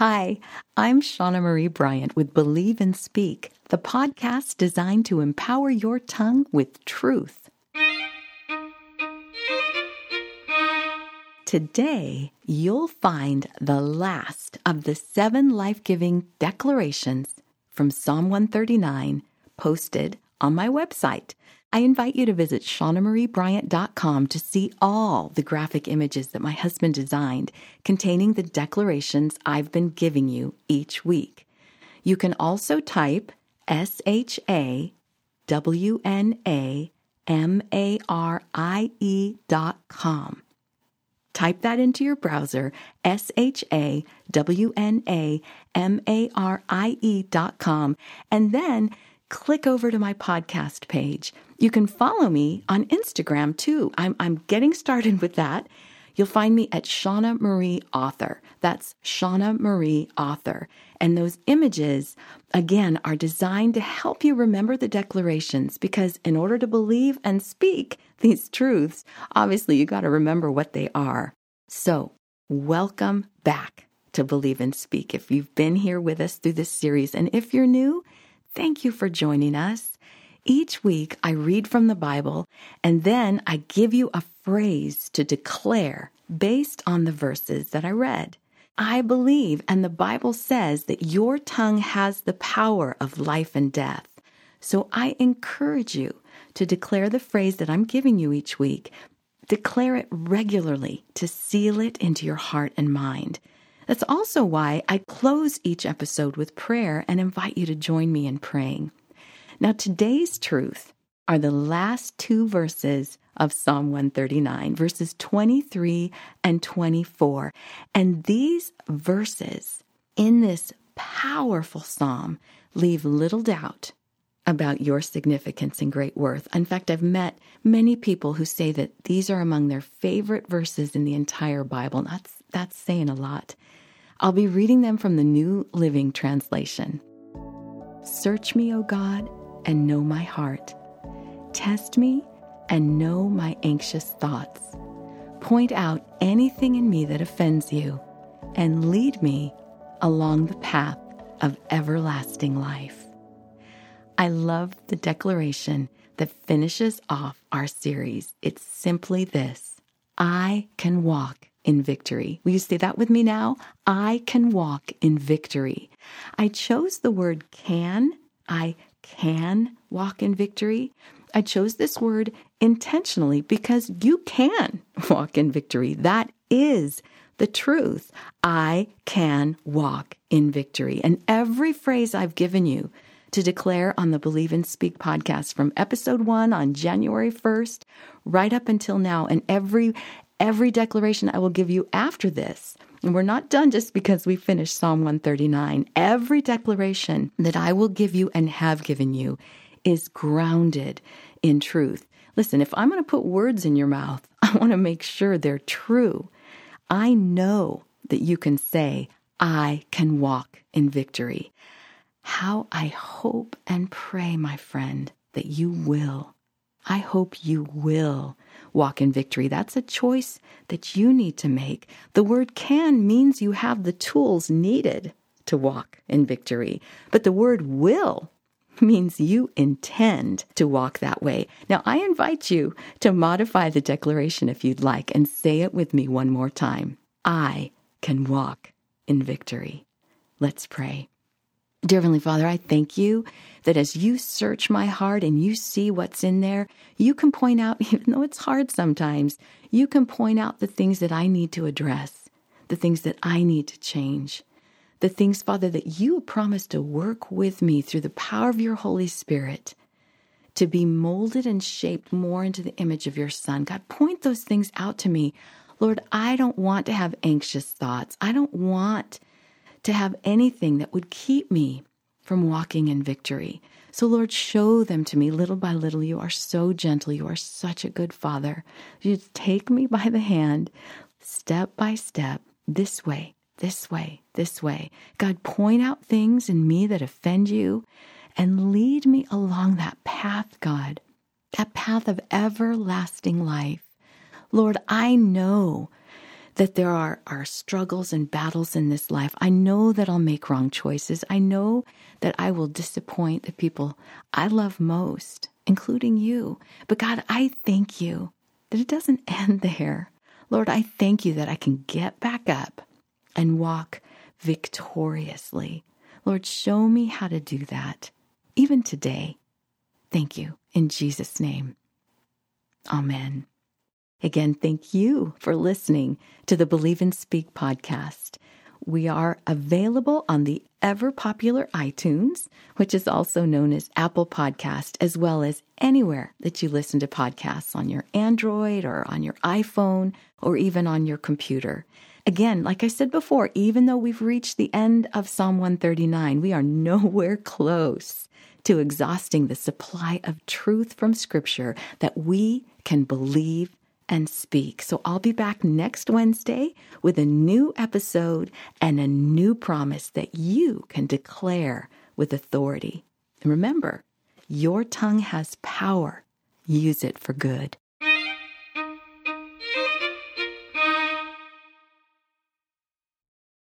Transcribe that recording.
Hi, I'm Shawna Marie Bryant with Believe and Speak, the podcast designed to empower your tongue with truth. Today, you'll find the last of the seven life giving declarations from Psalm 139 posted on my website. I invite you to visit ShawnaMarieBryant.com to see all the graphic images that my husband designed containing the declarations I've been giving you each week. You can also type S H A W N A M A R I E dot com. Type that into your browser, S H A W N A M A R I E dot com, and then click over to my podcast page. You can follow me on Instagram too. I'm, I'm getting started with that. You'll find me at Shawna Marie Author. That's Shawna Marie Author. And those images, again, are designed to help you remember the declarations because in order to believe and speak these truths, obviously you got to remember what they are. So, welcome back to Believe and Speak. If you've been here with us through this series, and if you're new, Thank you for joining us. Each week, I read from the Bible and then I give you a phrase to declare based on the verses that I read. I believe, and the Bible says, that your tongue has the power of life and death. So I encourage you to declare the phrase that I'm giving you each week. Declare it regularly to seal it into your heart and mind. That's also why I close each episode with prayer and invite you to join me in praying. Now, today's truth are the last two verses of Psalm 139, verses 23 and 24. And these verses in this powerful psalm leave little doubt about your significance and great worth. In fact, I've met many people who say that these are among their favorite verses in the entire Bible. That's, that's saying a lot. I'll be reading them from the New Living Translation. Search me, O God, and know my heart. Test me and know my anxious thoughts. Point out anything in me that offends you, and lead me along the path of everlasting life. I love the declaration that finishes off our series. It's simply this I can walk in victory. Will you say that with me now? I can walk in victory. I chose the word can. I can walk in victory. I chose this word intentionally because you can walk in victory. That is the truth. I can walk in victory. And every phrase I've given you to declare on the Believe and Speak podcast from episode one on January 1st, right up until now, and every every declaration I will give you after this. And we're not done just because we finished Psalm 139. Every declaration that I will give you and have given you is grounded in truth. Listen, if I'm going to put words in your mouth, I want to make sure they're true. I know that you can say, I can walk in victory. How I hope and pray, my friend, that you will. I hope you will walk in victory. That's a choice that you need to make. The word can means you have the tools needed to walk in victory, but the word will means you intend to walk that way. Now, I invite you to modify the declaration if you'd like and say it with me one more time. I can walk in victory. Let's pray. Dear Heavenly Father, I thank you that as you search my heart and you see what's in there, you can point out, even though it's hard sometimes, you can point out the things that I need to address, the things that I need to change, the things, Father, that you promised to work with me through the power of your Holy Spirit to be molded and shaped more into the image of your Son. God, point those things out to me. Lord, I don't want to have anxious thoughts. I don't want to have anything that would keep me from walking in victory. So, Lord, show them to me little by little. You are so gentle. You are such a good Father. You take me by the hand, step by step, this way, this way, this way. God, point out things in me that offend you and lead me along that path, God, that path of everlasting life. Lord, I know that there are, struggles and battles in this life. I know that I'll make wrong choices. I know that I will disappoint the people I love most, including you. But God, I thank you that it doesn't end there. Lord, I thank you that I can get back up and walk victoriously. Lord, show me how to do that, even today. Thank you. In Jesus' name. Amen. Again, thank you for listening to the Believe and Speak podcast. We are available on the ever popular iTunes, which is also known as Apple Podcast, as well as anywhere that you listen to podcasts on your Android or on your iPhone or even on your computer. Again, like I said before, even though we've reached the end of Psalm 139, we are nowhere close to exhausting the supply of truth from Scripture that we can believe and speak. So I'll be back next Wednesday with a new episode and a new promise that you can declare with authority. And remember, your tongue has power. Use it for good.